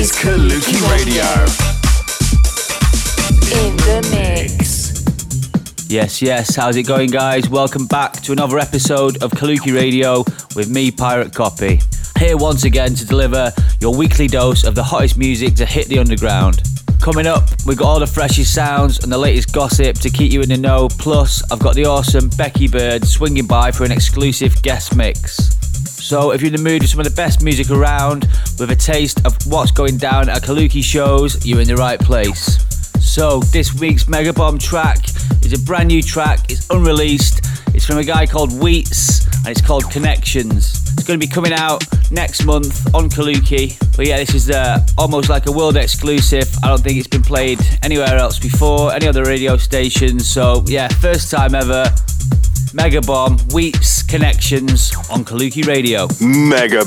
is Kaluki Radio. in the mix. Yes, yes. How's it going, guys? Welcome back to another episode of Kaluki Radio with me, Pirate Copy. Here once again to deliver your weekly dose of the hottest music to hit the underground. Coming up, we've got all the freshest sounds and the latest gossip to keep you in the know. Plus, I've got the awesome Becky Bird swinging by for an exclusive guest mix. So, if you're in the mood for some of the best music around, with a taste of what's going down at Kaluki shows, you're in the right place. So, this week's Mega Bomb track is a brand new track, it's unreleased, it's from a guy called Wheats, and it's called Connections. It's going to be coming out next month on Kaluki. But yeah, this is uh, almost like a world exclusive. I don't think it's been played anywhere else before, any other radio stations. So yeah, first time ever. Mega Bomb, Wheats Connections on Kaluki Radio. Mega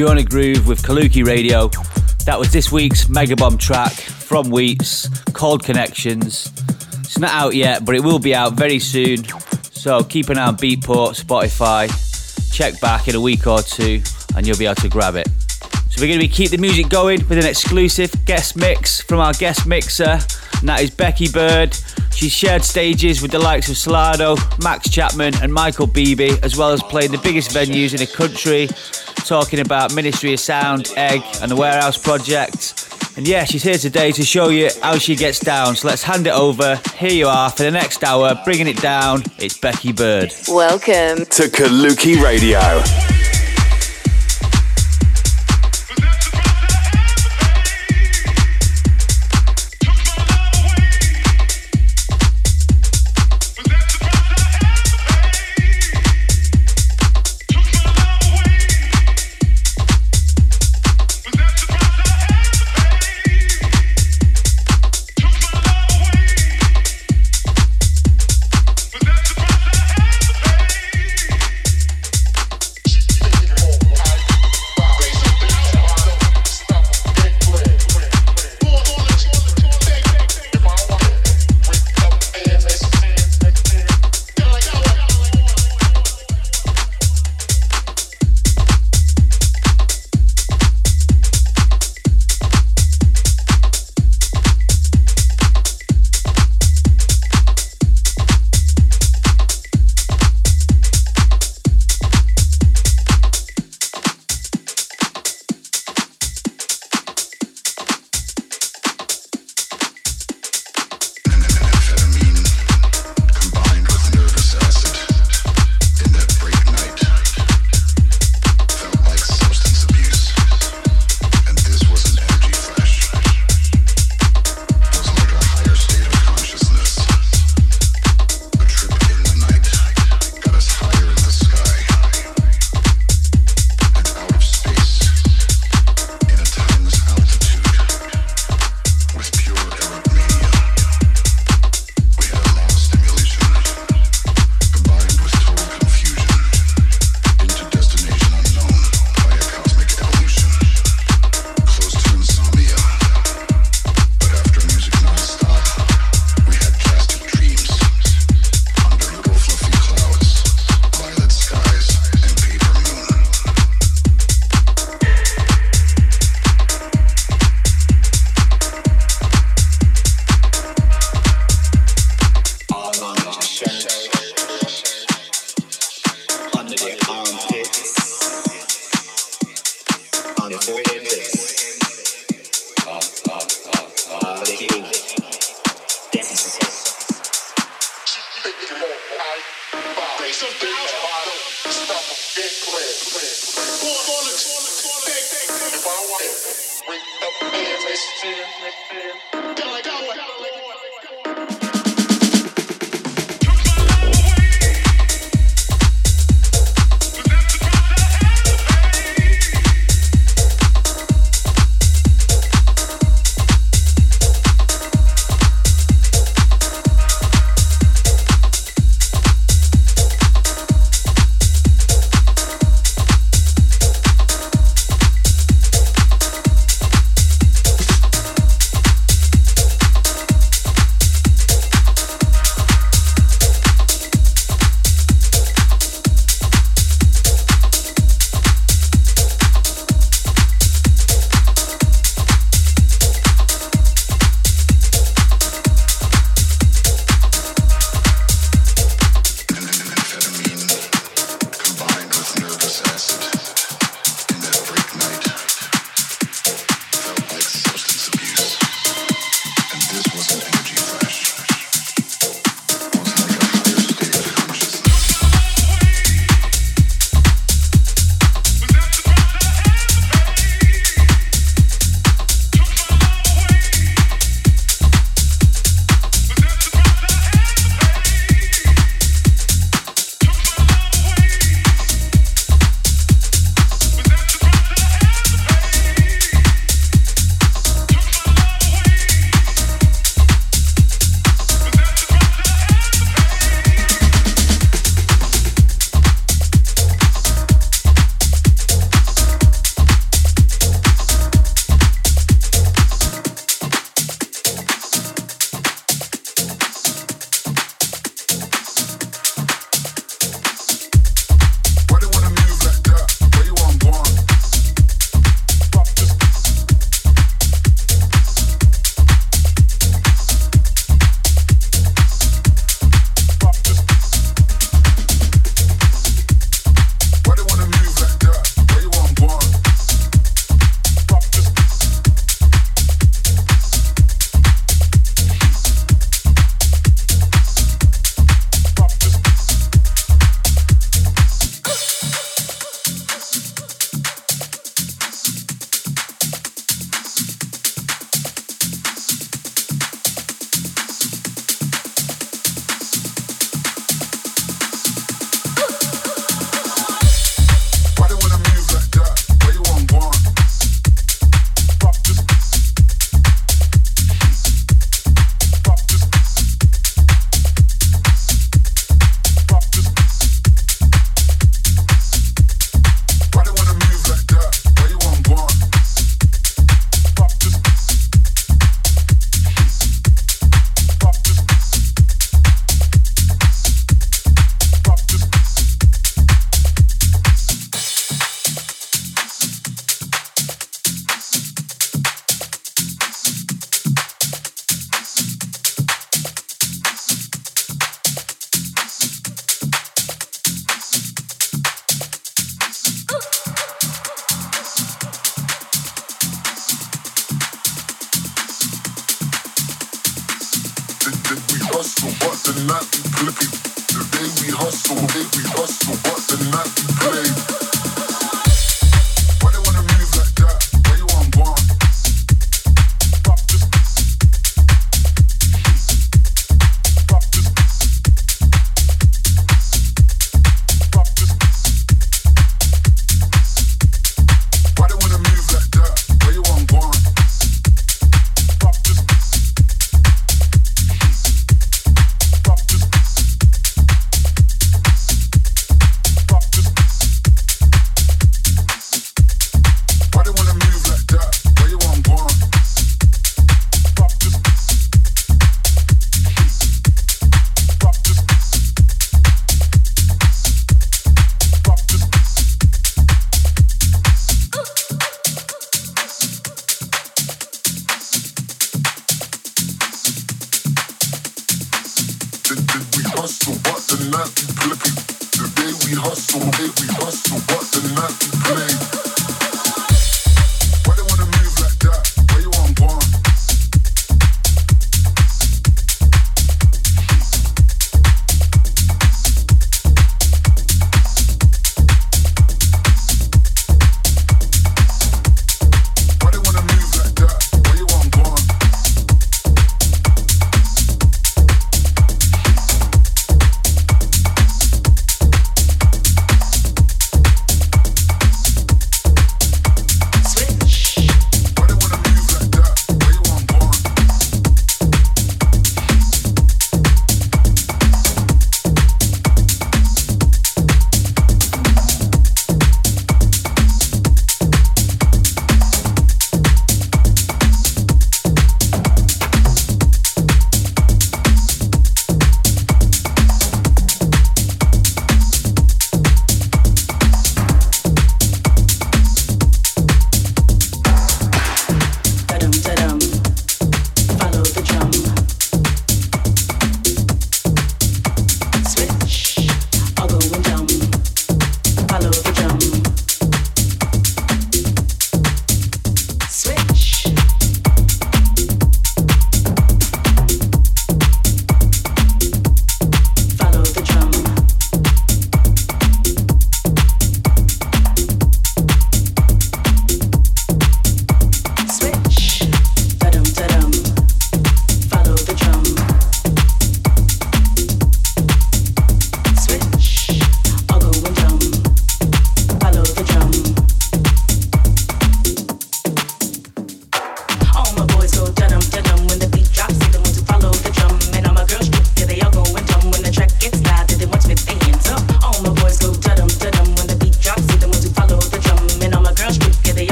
You're on a groove with Kaluki Radio. That was this week's Mega Bomb track from Wheats called Connections. It's not out yet, but it will be out very soon. So keep an eye on Beatport, Spotify. Check back in a week or two and you'll be able to grab it. So we're going to be keep the music going with an exclusive guest mix from our guest mixer, and that is Becky Bird. She's shared stages with the likes of Solardo, Max Chapman, and Michael Bibi, as well as playing the biggest venues in the country, talking about Ministry of Sound, Egg, and the Warehouse Project. And yeah, she's here today to show you how she gets down. So let's hand it over. Here you are for the next hour, bringing it down. It's Becky Bird. Welcome to Kaluki Radio.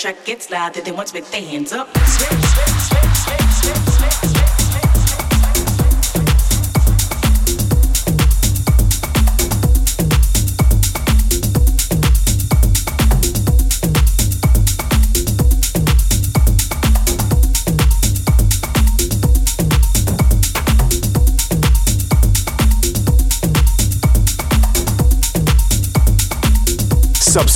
Track gets loud. That they want to with their hands up.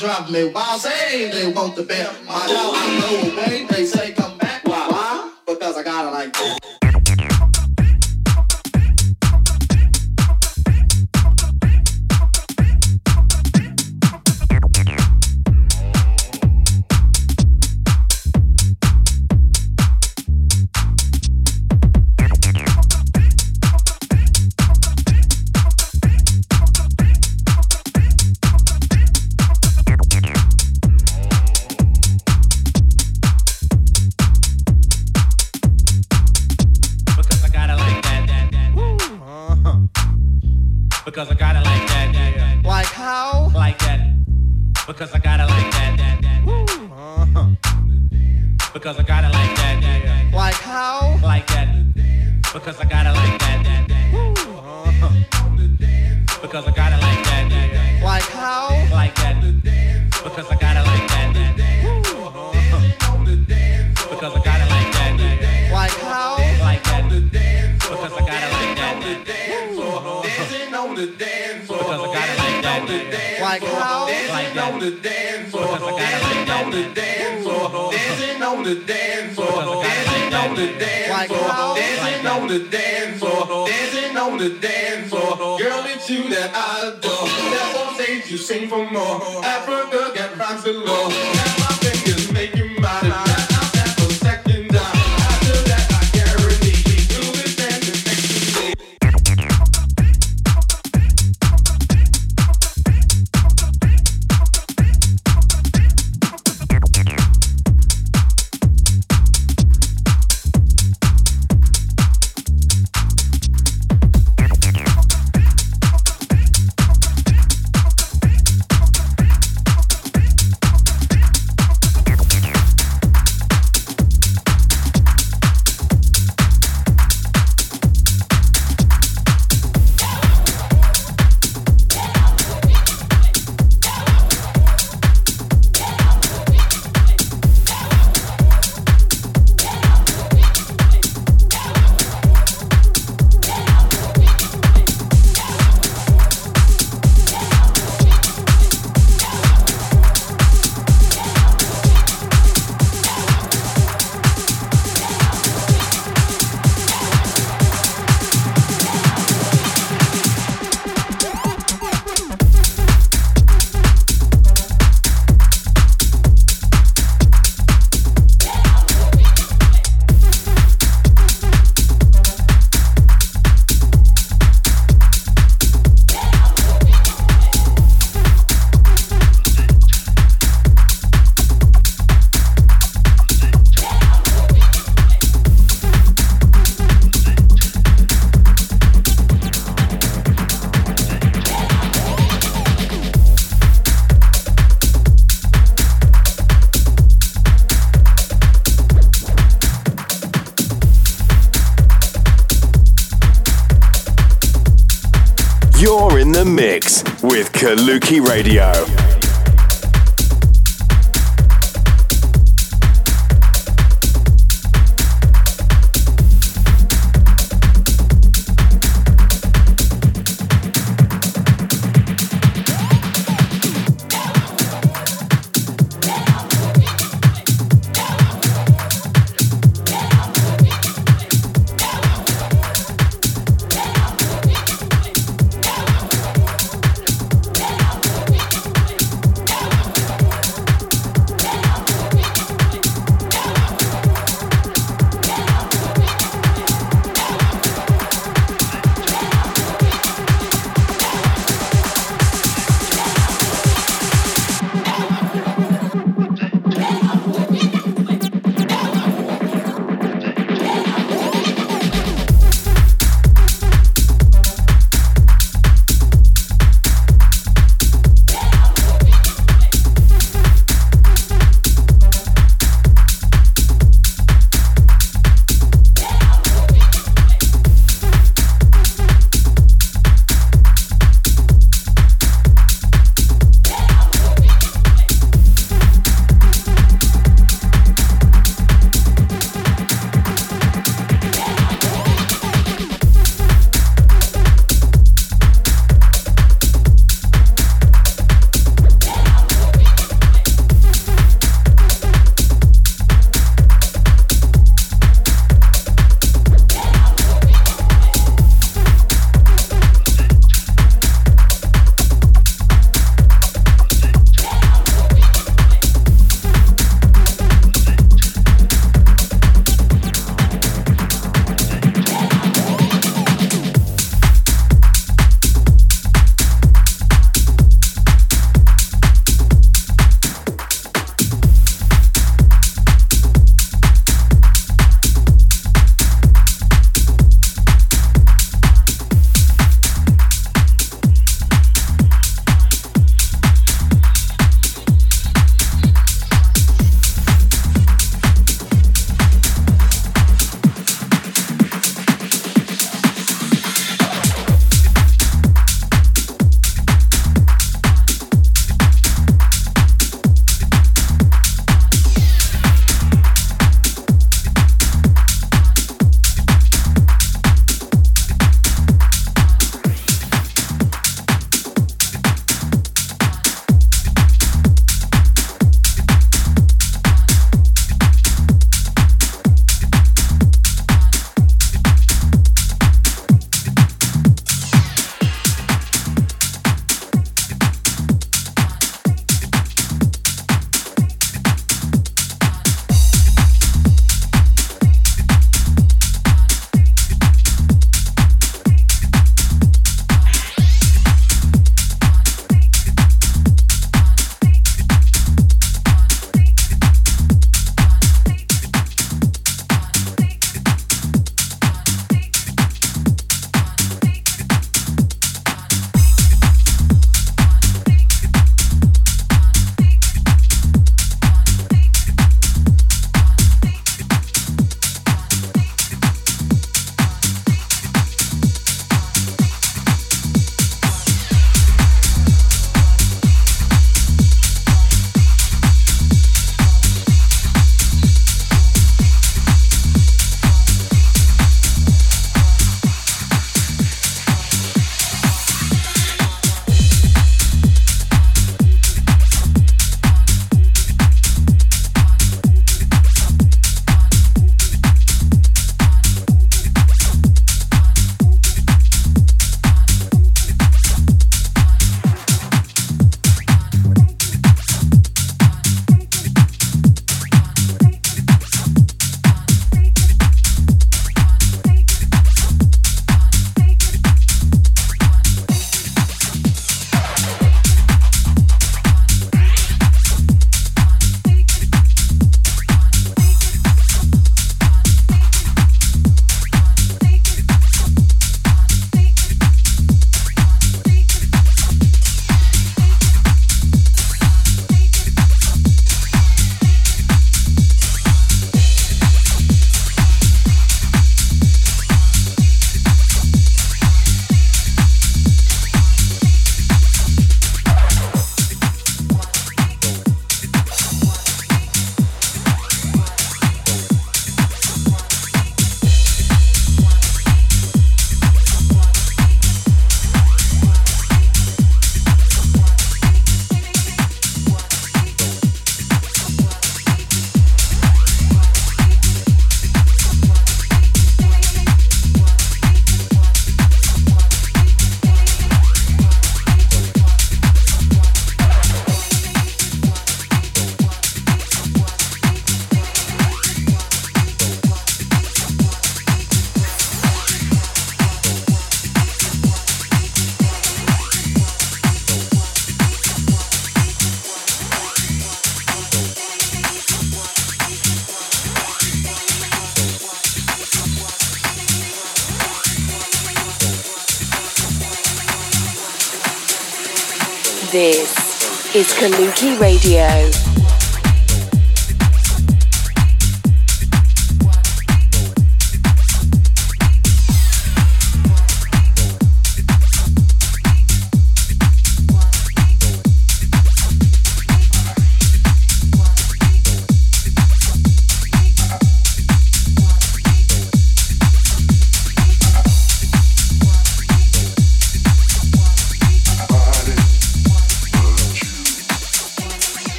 drop me. While saying they want the bell, my dog I know, baby. more. Africa get France and more. to Lukey Radio.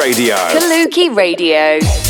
Radio. Kaluki Radio.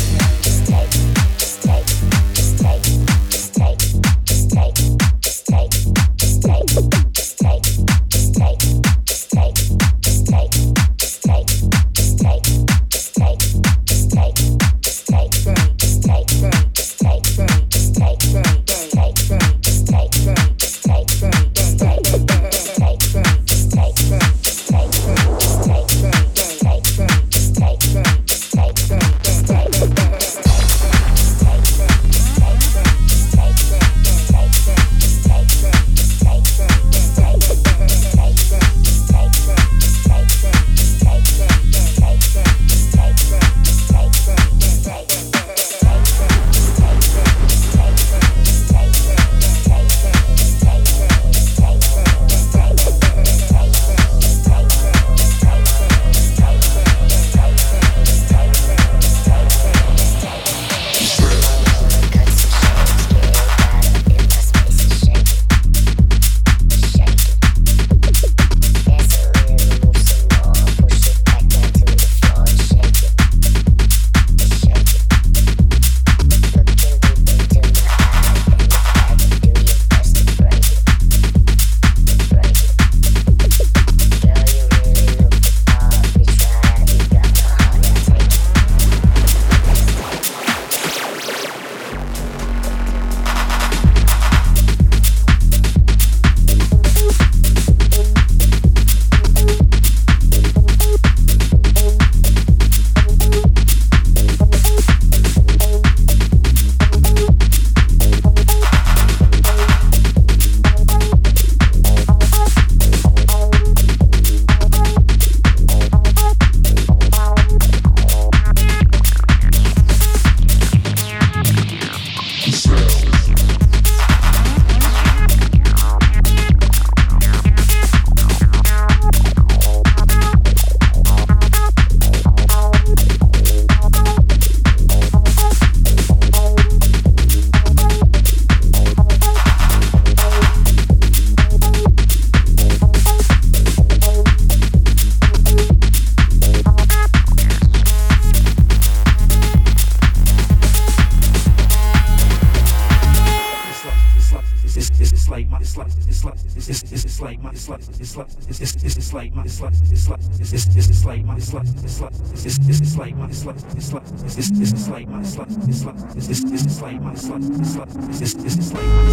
it's like it's like it's it's like my it's like it's like it's it's like my it's like it's like it's it's like my it's like it's like it's it's like my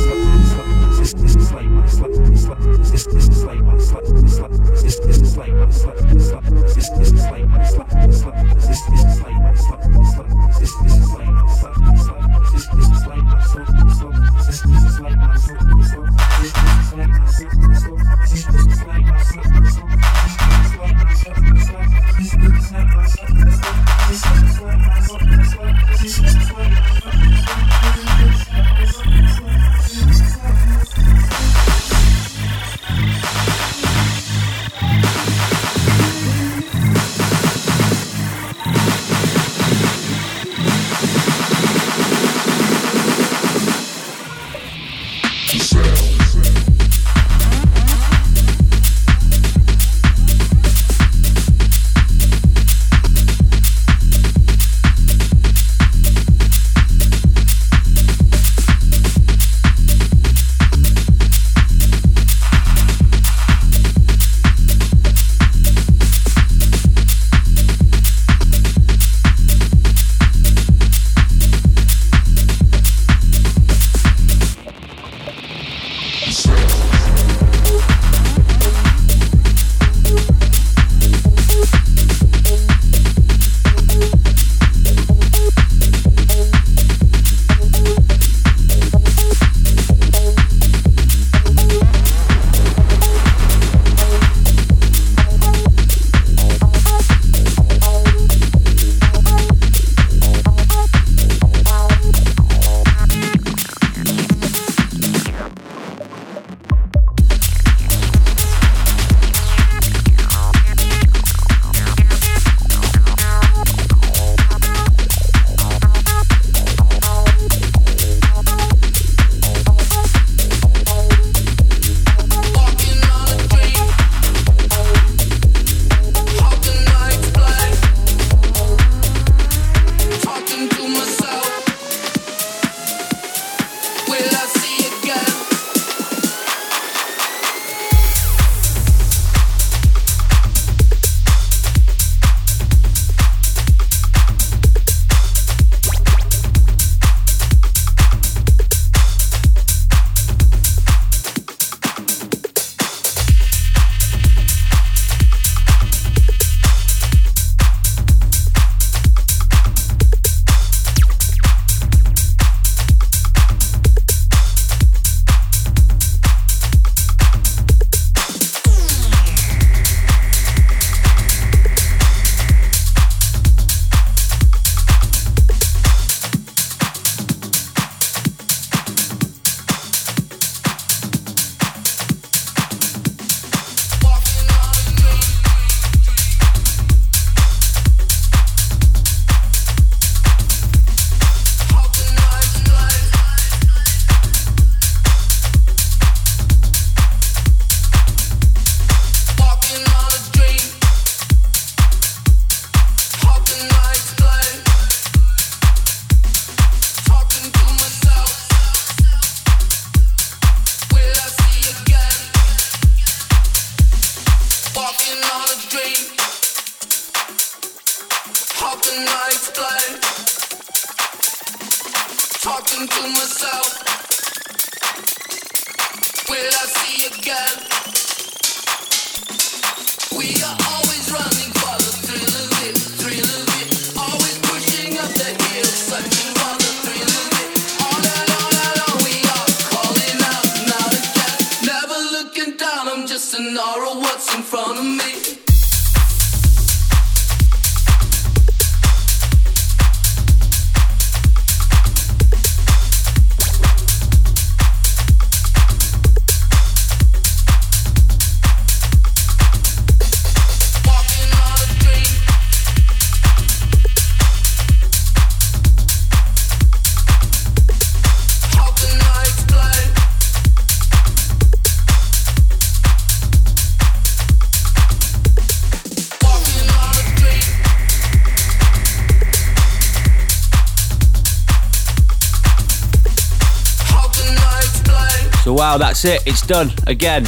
that's it. It's done again.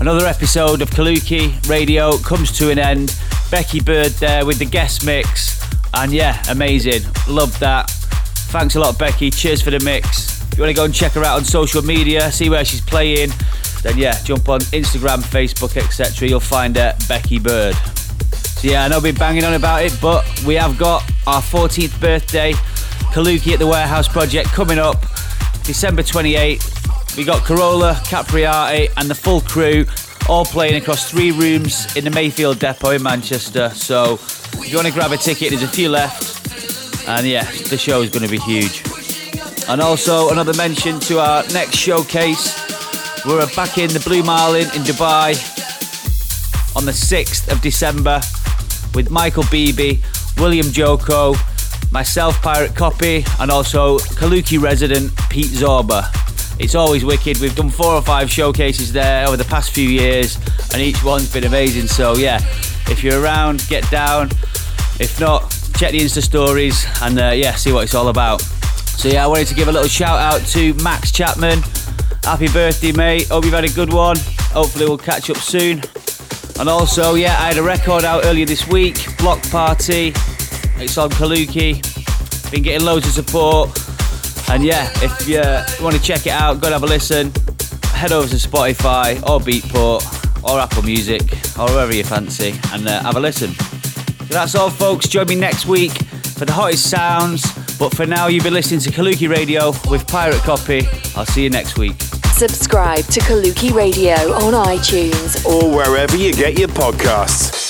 Another episode of Kaluki Radio comes to an end. Becky Bird there with the guest mix, and yeah, amazing. Love that. Thanks a lot, Becky. Cheers for the mix. If you want to go and check her out on social media, see where she's playing, then yeah, jump on Instagram, Facebook, etc. You'll find her, Becky Bird. So yeah, I know I've been banging on about it, but we have got our 14th birthday Kaluki at the Warehouse Project coming up December 28th. We got Corolla, Capriati, and the full crew all playing across three rooms in the Mayfield Depot in Manchester. So if you want to grab a ticket, there's a few left. And yeah, the show is going to be huge. And also another mention to our next showcase. We're back in the Blue Marlin in Dubai on the 6th of December with Michael Bibi, William Djoko, myself, Pirate Copy, and also Kaluki resident Pete Zorba. It's always wicked. We've done four or five showcases there over the past few years, and each one's been amazing. So, yeah, if you're around, get down. If not, check the Insta stories and, uh, yeah, see what it's all about. So, yeah, I wanted to give a little shout out to Max Chapman. Happy birthday, mate. Hope you've had a good one. Hopefully, we'll catch up soon. And also, yeah, I had a record out earlier this week, Block Party. It's on Kaluki. Been getting loads of support. And yeah, if you want to check it out, go and have a listen. Head over to Spotify or Beatport or Apple Music or wherever you fancy and uh, have a listen. So that's all, folks. Join me next week for the hottest sounds. But for now, you've been listening to Kaluki Radio with Pirate Copy. I'll see you next week. Subscribe to Kaluki Radio on iTunes Or wherever you get your podcasts.